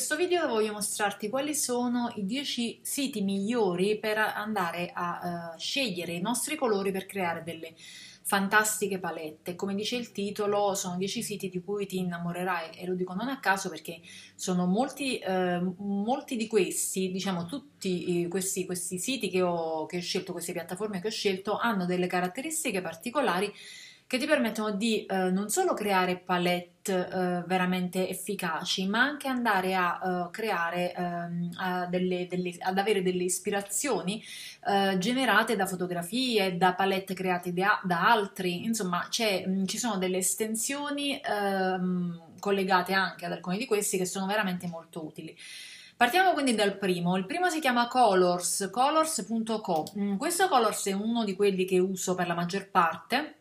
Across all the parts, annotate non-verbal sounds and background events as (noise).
Questo video voglio mostrarti quali sono i 10 siti migliori per andare a uh, scegliere i nostri colori per creare delle fantastiche palette. Come dice il titolo, sono 10 siti di cui ti innamorerai e lo dico non a caso perché sono molti, eh, molti di questi, diciamo tutti questi, questi siti che ho, che ho scelto, queste piattaforme che ho scelto, hanno delle caratteristiche particolari che ti permettono di eh, non solo creare palette eh, veramente efficaci, ma anche andare a uh, creare, um, a delle, delle, ad avere delle ispirazioni uh, generate da fotografie, da palette create da, da altri, insomma mh, mm, ci sono delle estensioni uh, collegate anche ad alcuni di questi che sono veramente molto utili. Partiamo quindi dal primo, il primo si chiama Colors, colors.co, mm, questo Colors è uno di quelli che uso per la maggior parte,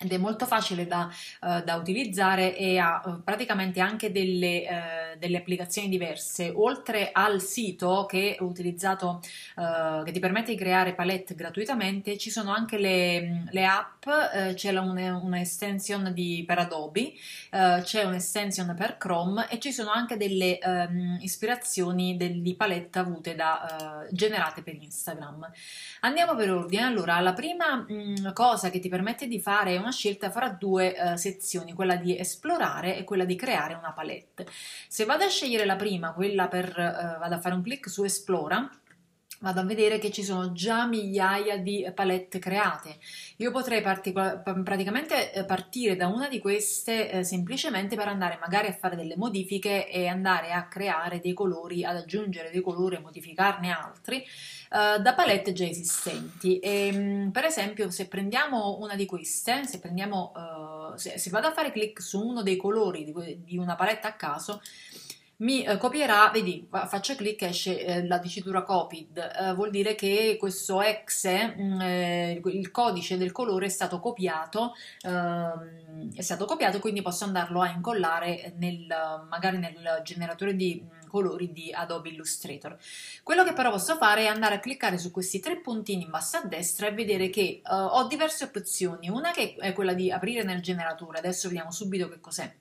ed è molto facile da, uh, da utilizzare e ha uh, praticamente anche delle, uh, delle, applicazioni diverse. Oltre al sito che ho utilizzato, che ti permette di creare palette gratuitamente, ci sono anche le, le app, c'è un'estension per Adobe, c'è un'estension per Chrome e ci sono anche delle um, ispirazioni del, di palette avute da, generate per Instagram. Andiamo per ordine. Allora, la prima um, cosa che ti permette di fare una scelta fra due uh, sezioni, quella di esplorare e quella di creare una palette. Se vado a scegliere la prima, quella per, uh, vado a fare un clic su esplora, vado a vedere che ci sono già migliaia di palette create. Io potrei praticamente eh, partire da una di queste eh, semplicemente per andare magari a fare delle modifiche e andare a creare dei colori, ad aggiungere dei colori e modificarne altri eh, da palette già esistenti. E, ehm, per esempio, se prendiamo una di queste, se prendiamo, uh, se, se, vado a fare clic su uno dei colori di, di una palette a caso, mi eh, copierà, vedi, faccio clic esce eh, la dicitura copied, eh, vuol dire che questo exe, mh, mm, eh, il codice del colore è stato copiato, ehm, è stato copiato, quindi posso andarlo a incollare nel, magari nel generatore di mh, mm, colori di Adobe Illustrator. Quello che però posso fare è andare a cliccare su questi tre puntini in basso a destra e vedere che uh, ho diverse opzioni, una che è quella di aprire nel generatore, adesso vediamo subito che cos'è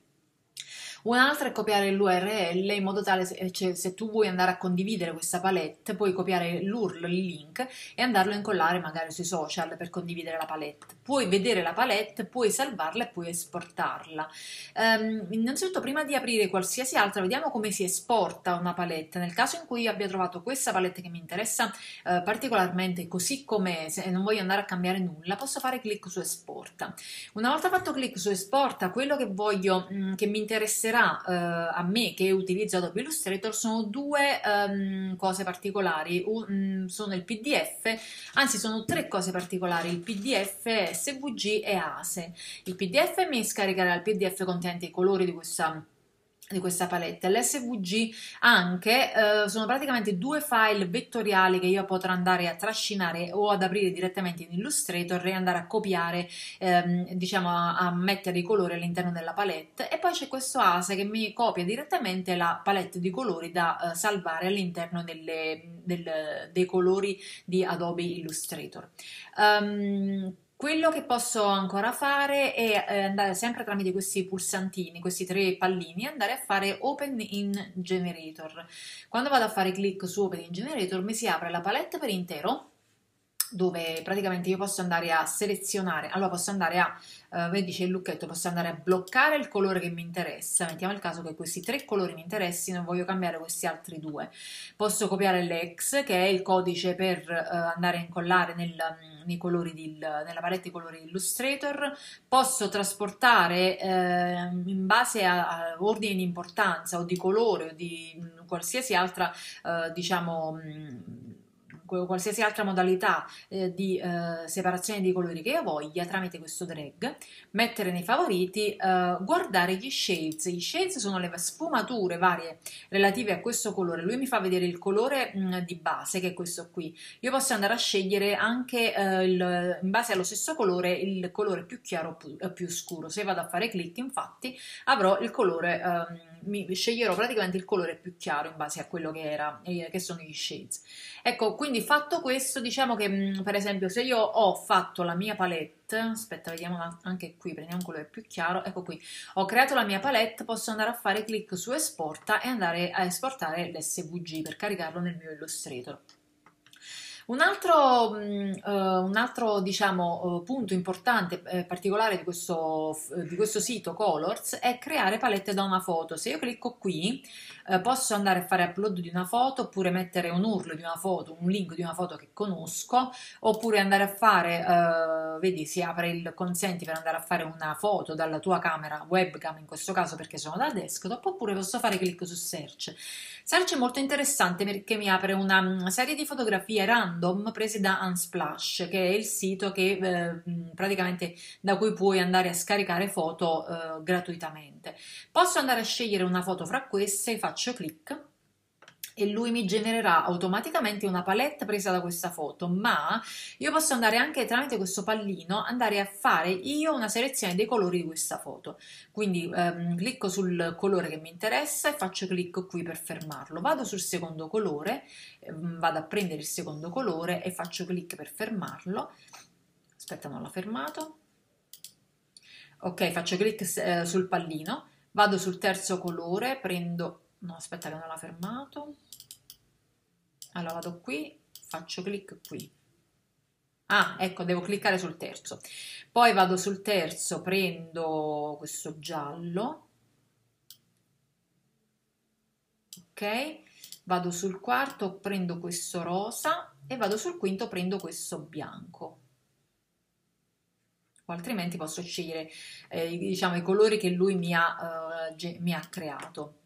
Un'altra è copiare l'URL in modo tale se, cioè, se tu vuoi andare a condividere questa palette, puoi copiare l'URL, il link e andarlo a incollare magari sui social per condividere la palette. Puoi vedere la palette, puoi salvarla e puoi esportarla. Um, innanzitutto, prima di aprire qualsiasi altra, vediamo come si esporta una palette. Nel caso in cui io abbia trovato questa palette che mi interessa uh, particolarmente così com'è e non voglio andare a cambiare nulla, posso fare clic su esporta. Una volta fatto clic su esporta, quello che voglio, mh, che mi interesserà interesserà eh, a me che utilizzo Adobe Illustrator sono due um, cose particolari, Un, sono il PDF, anzi sono tre cose particolari, il PDF, SVG e ASE. Il PDF mi scaricherà il PDF contenente i colori di questa di questa palette. L'SVG anche eh, sono praticamente due file vettoriali che io potrò andare a trascinare o ad aprire direttamente in Illustrator e andare a copiare, ehm, diciamo a, a, mettere i colori all'interno della palette e poi c'è questo ASE che mi copia direttamente la palette di colori da eh, salvare all'interno delle, del, dei colori di Adobe Illustrator. Um, quello che posso ancora fare è eh, andare sempre tramite questi pulsantini, questi tre pallini, andare a fare Open in Generator. Quando vado a fare clic su Open in Generator mi si apre la palette per intero dove praticamente io posso andare a selezionare, allora posso andare a, uh, vedi c'è il lucchetto, posso andare a bloccare il colore che mi interessa, mettiamo il caso che questi tre colori mi interessino e voglio cambiare questi altri due, posso copiare l'ex che è il codice per uh, andare a incollare nel, nei colori di, nella palette colori Illustrator, posso trasportare eh, in base a, a, ordine di importanza o di colore o di mh, qualsiasi altra uh, diciamo mh, qualsiasi altra modalità eh, di eh, separazione di colori che io voglia tramite questo drag, mettere nei favoriti, eh, guardare gli shades. I shades sono le sfumature varie relative a questo colore. Lui mi fa vedere il colore mh, mm, di base, che è questo qui. Io posso andare a scegliere anche eh, il, in base allo stesso colore il colore più chiaro o più, più, scuro. Se vado a fare clic, infatti, avrò il colore ehm, mi sceglierò praticamente il colore più chiaro in base a quello che era, eh, che sono gli shades. Ecco, quindi fatto questo, diciamo che mm, per esempio se io ho fatto la mia palette, aspetta, vediamo anche qui, prendiamo un colore più chiaro, ecco qui, ho creato la mia palette, posso andare a fare clic su esporta e andare a esportare l'SVG per caricarlo nel mio Illustrator. Un altro, uh, un altro diciamo, uh, punto importante eh, particolare di questo, di questo, sito Colors è creare palette da una foto. Se io clicco qui uh, posso andare a fare upload di una foto oppure mettere un URL di una foto, un link di una foto che conosco oppure andare a fare, vedi si apre il consenti per andare a fare una foto dalla tua camera webcam in questo caso perché sono da desktop oppure posso fare clic su search. Search è molto interessante perché mi apre una serie di fotografie random prese da Unsplash, che è il sito che, eh, praticamente da cui puoi andare a scaricare foto eh, gratuitamente. Posso andare a scegliere una foto fra queste, faccio clic e lui mi genererà automaticamente una palette presa da questa foto, ma io posso andare anche tramite questo pallino andare a fare io una selezione dei colori di questa foto. Quindi ehm, clicco sul colore che mi interessa e faccio clic qui per fermarlo. Vado sul secondo colore, ehm, vado a prendere il secondo colore e faccio clic per fermarlo. Aspetta, non l'ho fermato. Ok, faccio clic eh, sul pallino, vado sul terzo colore, prendo no aspetta che non l'ha fermato. Allora vado qui faccio clic qui. Ah ecco devo cliccare sul terzo. Poi vado sul terzo prendo questo giallo. Ok vado sul quarto prendo questo rosa e vado sul quinto prendo questo bianco. O altrimenti posso scegliere eh, diciamo i colori che lui mi ha, uh, mi ha creato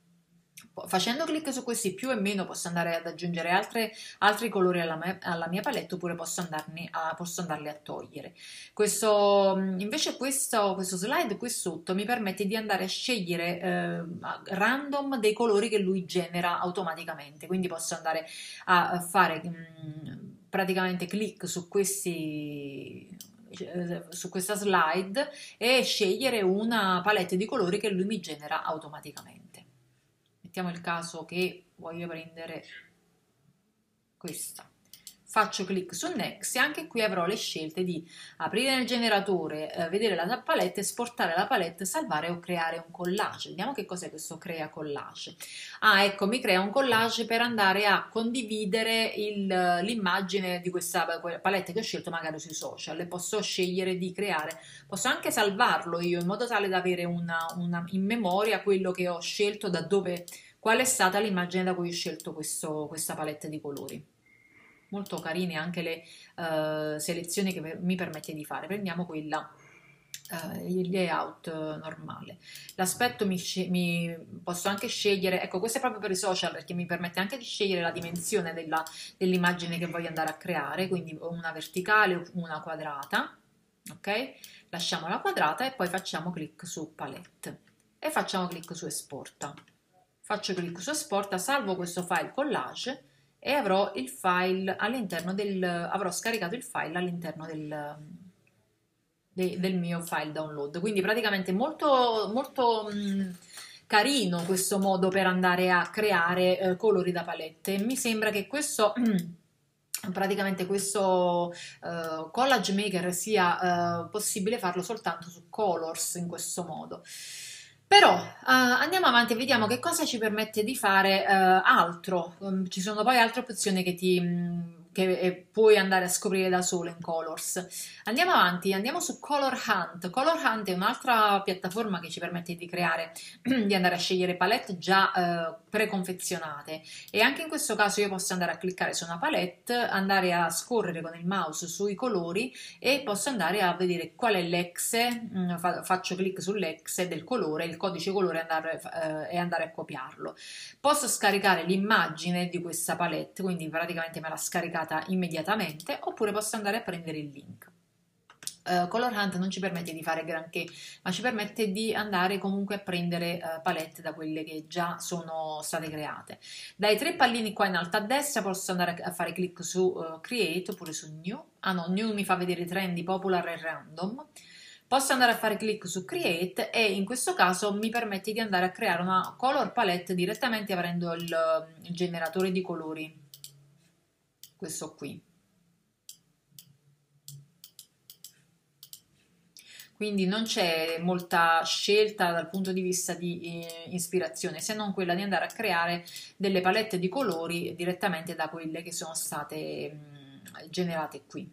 Facendo clic su questi più e meno posso andare ad aggiungere altre, altri colori alla mia, alla mia palette oppure posso, a, posso, andarli a togliere. Questo, invece questo, questo, slide qui sotto mi permette di andare a scegliere eh, random dei colori che lui genera automaticamente, quindi posso andare a fare mh, praticamente clic su questi su questa slide e scegliere una palette di colori che lui mi genera automaticamente mettiamo il caso che voglio prendere questa faccio clic su next e anche qui avrò le scelte di aprire nel generatore, eh, vedere la palette, esportare la palette, salvare o creare un collage. Vediamo che cos'è questo crea collage. Ah, ecco, mi crea un collage per andare a condividere l'immagine di questa palette che ho scelto magari sui social posso scegliere di creare, posso anche salvarlo io in modo tale da avere una, una, in memoria quello che ho scelto da dove qual è stata l'immagine da cui ho scelto questo, questa palette di colori. Molto carine anche le uh, selezioni che mi permette di fare. Prendiamo quella Uh, il layout uh, normale. L'aspetto mi, mi, posso anche scegliere, ecco questo è proprio per i social perché mi permette anche di scegliere la dimensione della, dell'immagine che voglio andare a creare, quindi una verticale o una quadrata, ok? Lasciamo la quadrata e poi facciamo clic su palette e facciamo clic su esporta faccio clic su esporta, salvo questo file collage e avrò il file del, avrò scaricato il file all'interno del, de, del mio file download. Quindi praticamente molto, molto mh, carino questo modo per andare a creare eh, colori da palette. Mi sembra che questo... (clears throat) praticamente questo uh, collage maker sia uh, possibile farlo soltanto su colors in questo modo però uh, andiamo avanti e vediamo che cosa ci permette di fare uh, altro. Um, ci sono poi altre opzioni che ti, um, che puoi andare a scoprire da solo in Colors. Andiamo avanti, andiamo su Color Hunt. Color Hunt è un'altra piattaforma che ci permette di creare, (clears throat) di andare a scegliere palette già eh, preconfezionate e anche in questo caso io posso andare a cliccare su una palette, andare a scorrere con il mouse sui colori e posso andare a vedere qual è l'exe, mm, faccio clic sull'exe del colore, il codice colore andare, eh, e andare a copiarlo. Posso scaricare l'immagine di questa palette, quindi praticamente me l'ha scaricata scaricata immediatamente oppure posso andare a prendere il link. Uh, Color Hunt non ci permette di fare granché, ma ci permette di andare comunque a prendere uh, palette da quelle che già sono state create. Dai tre pallini qua in alto a destra posso andare a fare clic su uh, Create oppure su New. Ah no, New mi fa vedere trendy, popular e random. Posso andare a fare clic su Create e in questo caso mi permette di andare a creare una color palette direttamente aprendo il, il generatore di colori, questo qui. quindi non c'è molta scelta dal punto di vista di eh, ispirazione se non quella di andare a creare delle palette di colori direttamente da quelle che sono state mh, generate qui.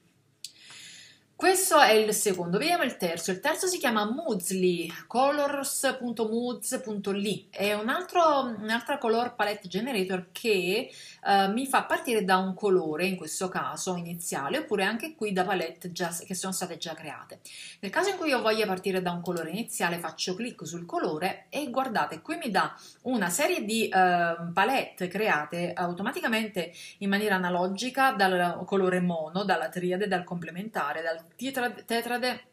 Questo è il secondo, vediamo il terzo. Il terzo si chiama Moodly, colors.moods.ly, è un altro, un'altra color palette generator che uh, mi fa partire da un colore, in questo caso iniziale, oppure anche qui da palette già, che sono state già create. Nel caso in cui io voglia partire da un colore iniziale, faccio clic sul colore e guardate, qui mi dà una serie di uh, palette create automaticamente in maniera analogica dal colore mono, dalla triade, dal complementare, dal tetrade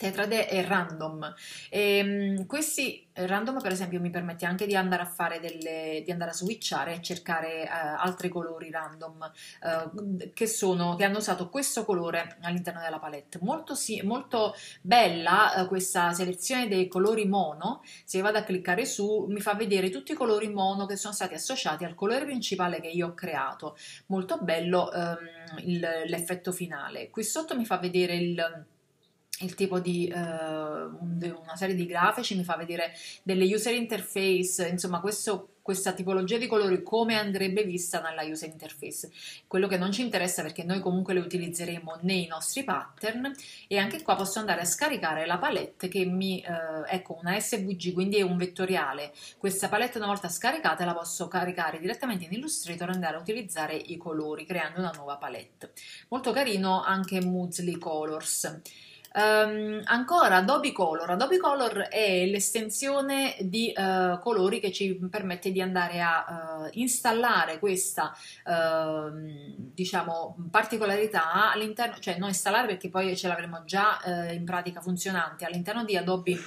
tetrade e random. E, um, questi random, per esempio, mi permette anche di andare a fare delle, di andare a switchare e cercare uh, altri colori random uh, che, sono, che hanno usato questo colore all'interno della palette. Molto, sì, molto bella uh, questa selezione dei colori mono. Se vado a cliccare su, mi fa vedere tutti i colori mono che sono stati associati al colore principale che io ho creato. Molto bello um, il, l'effetto finale. Qui sotto mi fa vedere il il tipo di uh, una serie di grafici, mi fa vedere delle user interface, insomma questo, questa tipologia di colori come andrebbe vista nella user interface. Quello che non ci interessa perché noi comunque le utilizzeremo nei nostri pattern e anche qua posso andare a scaricare la palette che mi, uh, ecco una SVG, quindi è un vettoriale. Questa palette una volta scaricata la posso caricare direttamente in Illustrator e andare a utilizzare i colori creando una nuova palette. Molto carino anche Moodly Colors. Um, ancora Adobe Color. Adobe Color è l'estensione di uh, colori che ci permette di andare a uh, installare questa uh, diciamo particolarità all'interno, cioè non installare perché poi ce l'avremo già eh, in pratica funzionante all'interno di Adobe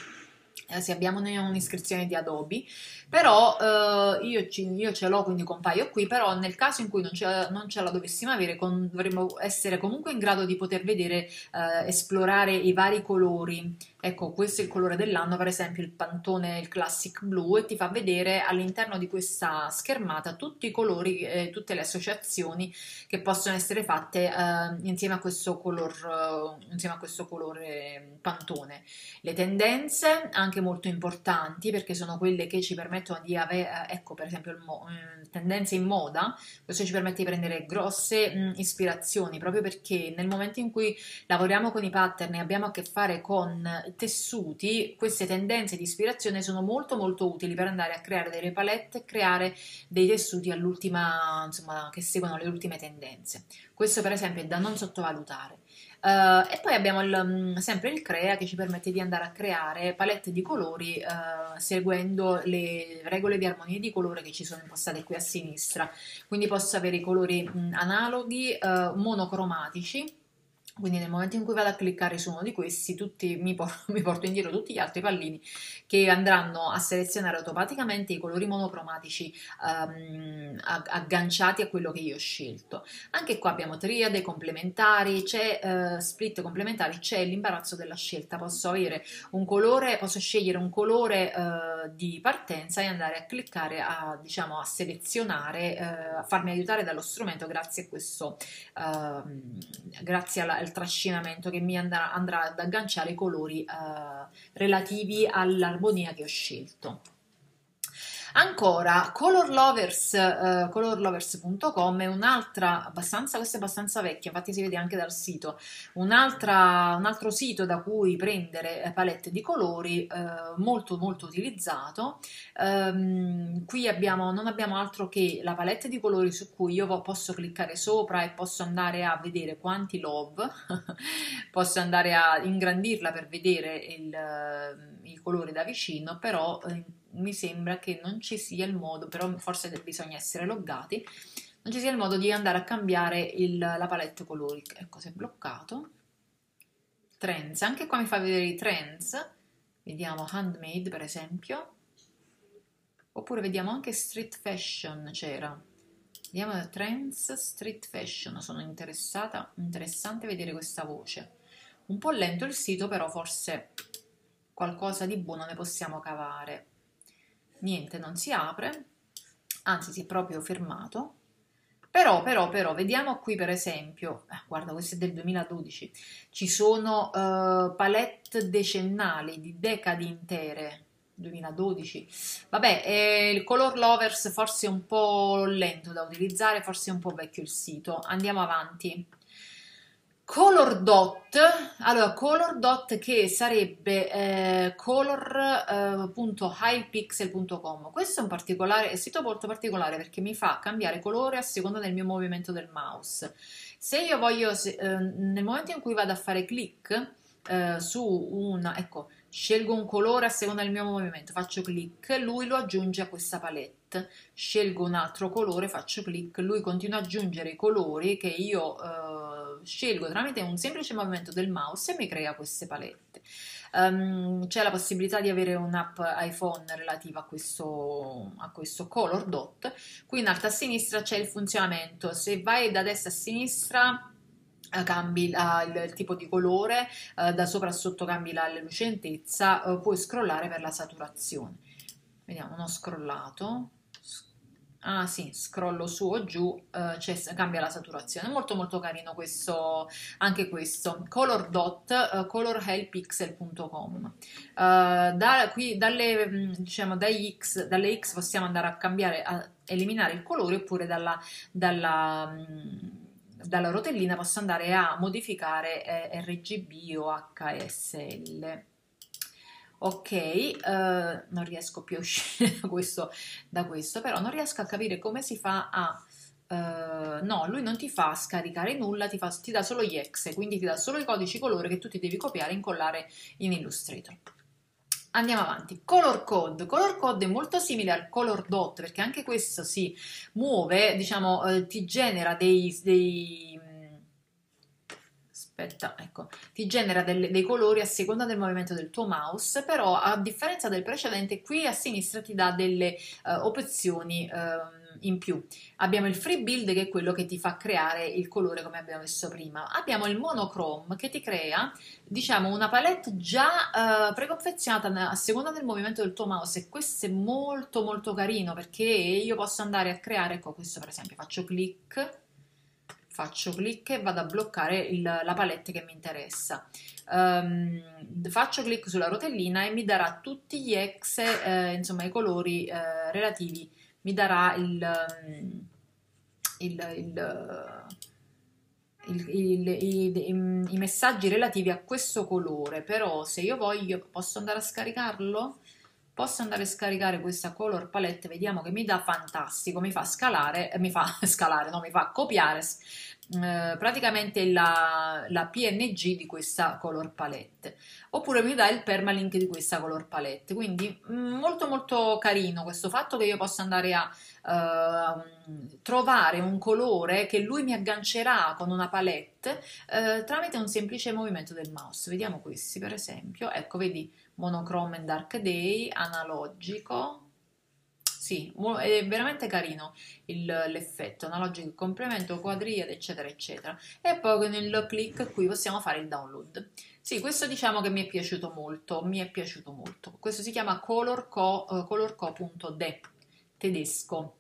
se abbiamo un'iscrizione di Adobe, però eh, io, ci, io, ce l'ho quindi compaio qui, però nel caso in cui non ce, non ce la dovessimo avere con, dovremmo essere comunque in grado di poter vedere, eh, esplorare i vari colori Ecco, questo è il colore dell'anno, per esempio il Pantone, il Classic Blue, e ti fa vedere all'interno di questa schermata tutti i colori, eh, tutte le associazioni che possono essere fatte eh, insieme, a questo color, eh, insieme a questo colore Pantone. Le tendenze, anche molto importanti, perché sono quelle che ci permettono di avere, eh, ecco per esempio, mo- eh, tendenze in moda, questo ci permette di prendere grosse mh, ispirazioni, proprio perché nel momento in cui lavoriamo con i pattern e abbiamo a che fare con tessuti, queste tendenze di ispirazione sono molto molto utili per andare a creare delle palette e creare dei tessuti all'ultima, insomma, che seguono le ultime tendenze. Questo per esempio è da non sottovalutare. Uh, e poi abbiamo il, mm, sempre il Crea che ci permette di andare a creare palette di colori uh, seguendo le regole di armonia di colore che ci sono impostate qui a sinistra. Quindi posso avere i colori mh, mm, analoghi, uh, monocromatici quindi nel momento in cui vado a cliccare su uno di questi, tutti, mi, porto, (laughs) mi, porto, indietro tutti gli altri pallini che andranno a selezionare automaticamente i colori monocromatici um, agganciati a quello che io ho scelto. Anche qua abbiamo triade complementari, c'è uh, split complementari, c'è l'imbarazzo della scelta. Posso avere un colore, posso scegliere un colore uh, di partenza e andare a cliccare a, diciamo, a selezionare, uh, a farmi aiutare dallo strumento grazie a questo, ehm, grazie alla il trascinamento che mi andrà, andrà ad agganciare i colori eh, relativi all'armonia che ho scelto. Ancora, colorlovers, uh, colorlovers.com è un'altra, abbastanza, questa è abbastanza vecchia, infatti si vede anche dal sito, un altro sito da cui prendere eh, palette di colori uh, molto molto utilizzato. Um, qui abbiamo, non abbiamo altro che la palette di colori su cui io posso cliccare sopra e posso andare a vedere quanti love, (laughs) posso andare a ingrandirla per vedere il, il colore da vicino, però mi sembra che non ci sia il modo, però forse bisogna essere loggati, non ci sia il modo di andare a cambiare il, la palette colori. Ecco, si è bloccato. Trends, anche qua mi fa vedere i trends. Vediamo handmade per esempio. Oppure vediamo anche street fashion c'era. Vediamo trends street fashion, sono interessata, interessante vedere questa voce. un po' lento il sito, però forse qualcosa di buono ne possiamo cavare. Niente, non si apre, anzi si è proprio fermato. Però, però, però, vediamo qui per esempio, eh, guarda questo è del 2012, ci sono uh, palette decennali di decadi intere, 2012. Vabbè, eh, il Color Lovers forse è un po' lento da utilizzare, forse è un po' vecchio il sito. Andiamo avanti. Color Dot, allora Color Dot che sarebbe eh, color.highpixel.com. Eh, Questo è un particolare, è sito molto particolare perché mi fa cambiare colore a seconda del mio movimento del mouse. Se io voglio, se, eh, nel momento in cui vado a fare clic eh, su una, ecco, scelgo un colore a seconda del mio movimento, faccio clic, lui lo aggiunge a questa palette. Scelgo un altro colore, faccio clic, lui continua ad aggiungere i colori che io eh, scelgo tramite un semplice movimento del mouse e mi crea queste palette. Um, c'è la possibilità di avere un'app iPhone relativa a questo, a questo color dot. Qui in alto a sinistra c'è il funzionamento. Se vai da destra a sinistra cambi la, il, il, tipo di colore, uh, da sopra a sotto cambi la, lucentezza, uh, puoi scrollare per la saturazione. Vediamo, non ho scrollato Ah sì, scrollo su o giù, eh, cambia la saturazione. Molto molto carino questo, anche questo. Color Dot, uh, colorhellpixel.com. Uh, da, qui dalle, mm, diciamo, X, dalle X possiamo andare a cambiare, a eliminare il colore oppure dalla, dalla mm, dalla rotellina posso andare a modificare eh, RGB o HSL ok, uh, non riesco più a uscire da questo, da questo, però non riesco a capire come si fa a... Uh, no, lui non ti fa scaricare nulla, ti, fa, ti dà solo gli exe, quindi ti dà solo i codici colore che tu ti devi copiare e incollare in Illustrator. Andiamo avanti. Color code. Color code è molto simile al color dot perché anche questo si muove, diciamo, eh, ti genera dei, dei aspetta, ecco, ti genera delle, dei colori a seconda del movimento del tuo mouse, però a differenza del precedente qui a sinistra ti dà delle uh, opzioni uh, in più. Abbiamo il free build che è quello che ti fa creare il colore come abbiamo visto prima. Abbiamo il monochrome che ti crea, diciamo, una palette già uh, preconfezionata a seconda del movimento del tuo mouse e questo è molto molto carino perché io posso andare a creare, ecco questo per esempio, faccio clic faccio clic e vado a bloccare il, la palette che mi interessa. Um, faccio clic sulla rotellina e mi darà tutti gli exe, eh, insomma i colori eh, relativi, mi darà il, um, il, il, i, i messaggi relativi a questo colore, però se io voglio posso andare a scaricarlo? posso andare a scaricare questa color palette, vediamo che mi dà fantastico, mi fa scalare, mi fa (laughs) scalare, no, mi fa copiare eh, praticamente la, la, PNG di questa color palette. Oppure mi dà il permalink di questa color palette. Quindi mm, molto molto carino questo fatto che io possa andare a uh, trovare un colore che lui mi aggancerà con una palette uh, tramite un semplice movimento del mouse. Vediamo questi per esempio. Ecco vedi monochrome and dark day analogico sì, è veramente carino il, l'effetto analogico, complemento, quadriade, eccetera, eccetera. E poi con il click qui possiamo fare il download. Sì, questo diciamo che mi è piaciuto molto, mi è piaciuto molto. Questo si chiama colorco, uh, colorco.de, tedesco.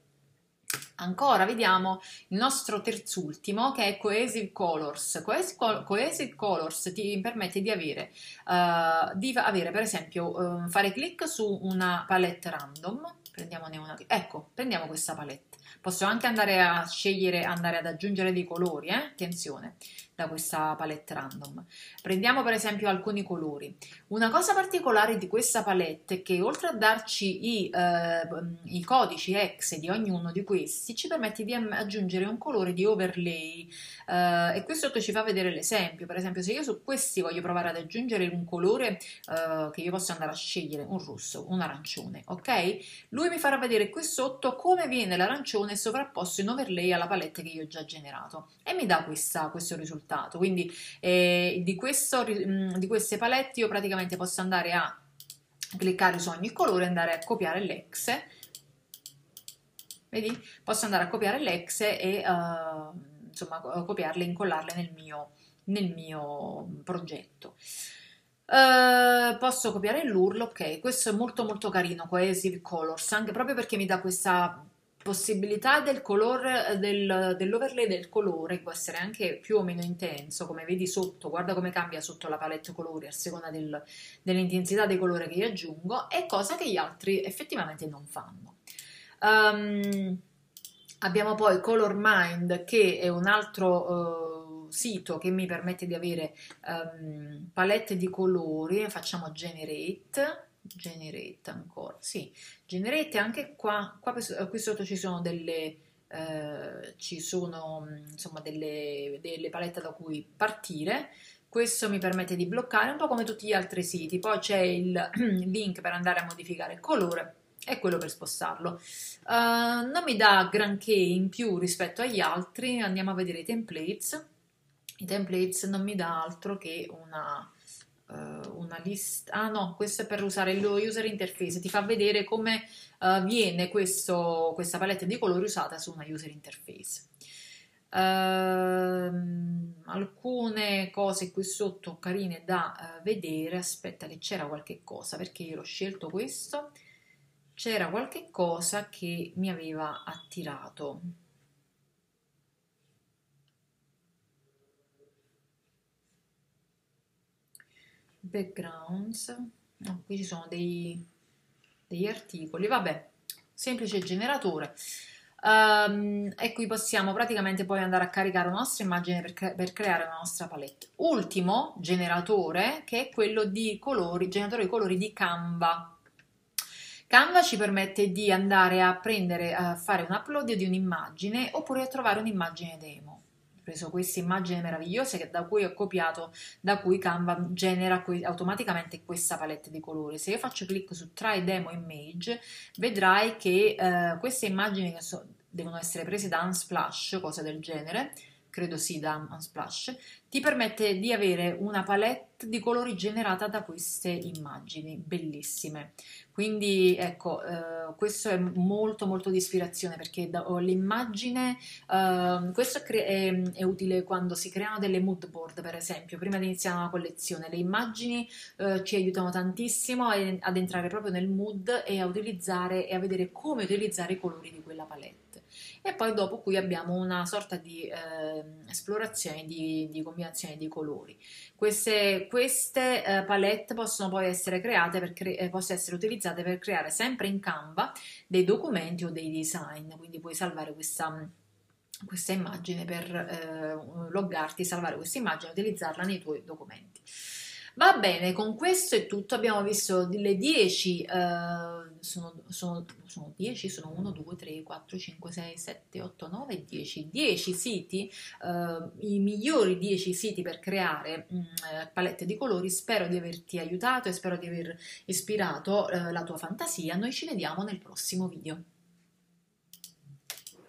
Ancora vediamo il nostro terzultimo che è Cohesive Colors. Cohesive, Cohesive Colors ti permette di avere, uh, di avere per esempio, uh, fare clic su una palette random prendiamone una, ecco, prendiamo questa palette. Posso anche andare a scegliere, andare ad aggiungere dei colori, eh? attenzione, da questa palette random. Prendiamo per esempio alcuni colori. Una cosa particolare di questa palette è che oltre a darci i, eh, i codici exe di ognuno di questi, ci permette di aggiungere un colore di overlay eh, e qui sotto ci fa vedere l'esempio. Per esempio se io su questi voglio provare ad aggiungere un colore eh, che io posso andare a scegliere, un rosso, un arancione, ok? Lui mi farà vedere qui sotto come viene l'arancione sovrapposto in overlay alla palette che io ho già generato e mi dà questa, questo risultato risultato. Quindi eh, di, questo, mm, di queste palette io praticamente posso andare a cliccare su ogni colore e andare a copiare l'ex. Vedi? Posso andare a copiare l'ex e uh, insomma copiarle e incollarle nel mio, nel mio progetto. Uh, posso copiare l'URL, ok, questo è molto molto carino, Cohesive Colors, anche proprio perché mi dà questa possibilità del color, del, dell'overlay del colore, può essere anche più o meno intenso, come vedi sotto, guarda come cambia sotto la palette colori a seconda del, dell'intensità dei colori che io aggiungo, è cosa che gli altri effettivamente non fanno. Um, abbiamo poi Color Mind, che è un altro... Uh, sito che mi permette di avere um, palette di colori, facciamo generate, generate ancora, sì, generate anche qua, qua qui sotto ci sono delle, eh, ci sono insomma delle, delle palette da cui partire, questo mi permette di bloccare un po' come tutti gli altri siti, poi c'è il (clears throat) link per andare a modificare il colore e quello per spostarlo. Uh, non mi dà granché in più rispetto agli altri, andiamo a vedere i templates. I templates non mi dà altro che una, una lista, ah no, questo è per usare lo user interface, ti fa vedere come uh, viene questo, questa palette di colori usata su una user interface. Uh, alcune cose qui sotto carine da uh, vedere aspetta che c'era qualche cosa perché io l'ho scelto questo. C'era qualche cosa che mi aveva attirato backgrounds, no, qui ci sono dei, degli articoli, vabbè, semplice generatore. Um, e qui possiamo praticamente poi andare a caricare la nostra immagine per, cre per, creare la nostra palette. Ultimo generatore che è quello di colori, generatore di colori di Canva. Canva ci permette di andare a prendere, a fare un upload di un'immagine oppure a trovare un'immagine demo preso queste immagini meravigliose da cui ho copiato, da cui Canva genera que- automaticamente questa palette di colori. Se io faccio clic su Try Demo Image, vedrai che eh, queste immagini che so, devono essere prese da Unsplash, cosa del genere, credo sì da Unsplash, ti permette di avere una palette di colori generata da queste immagini bellissime. Quindi ecco, eh, questo è molto molto di ispirazione perché da, l'immagine, eh, questo è, è, è, utile quando si creano delle mood board per esempio, prima di iniziare una collezione, le immagini eh, ci aiutano tantissimo ad entrare proprio nel mood e a utilizzare e a vedere come utilizzare i colori di quella palette e poi dopo qui abbiamo una sorta di eh, esplorazione di, di, combinazione di colori. Queste, queste eh, palette possono poi essere create per cre- eh, possono essere utilizzate per creare sempre in Canva dei documenti o dei design, quindi puoi salvare questa questa immagine per eh, loggarti, salvare questa immagine e utilizzarla nei tuoi documenti. Va bene, con questo è tutto. Abbiamo visto le 10, eh, sono, sono, sono 10, sono 1, 2, 3, 4, 5, 6, 7, 8, 9, 10. 10 siti, eh, i migliori 10 siti per creare mh, mm, palette di colori. Spero di averti aiutato e spero di aver ispirato eh, la tua fantasia. Noi ci vediamo nel prossimo video.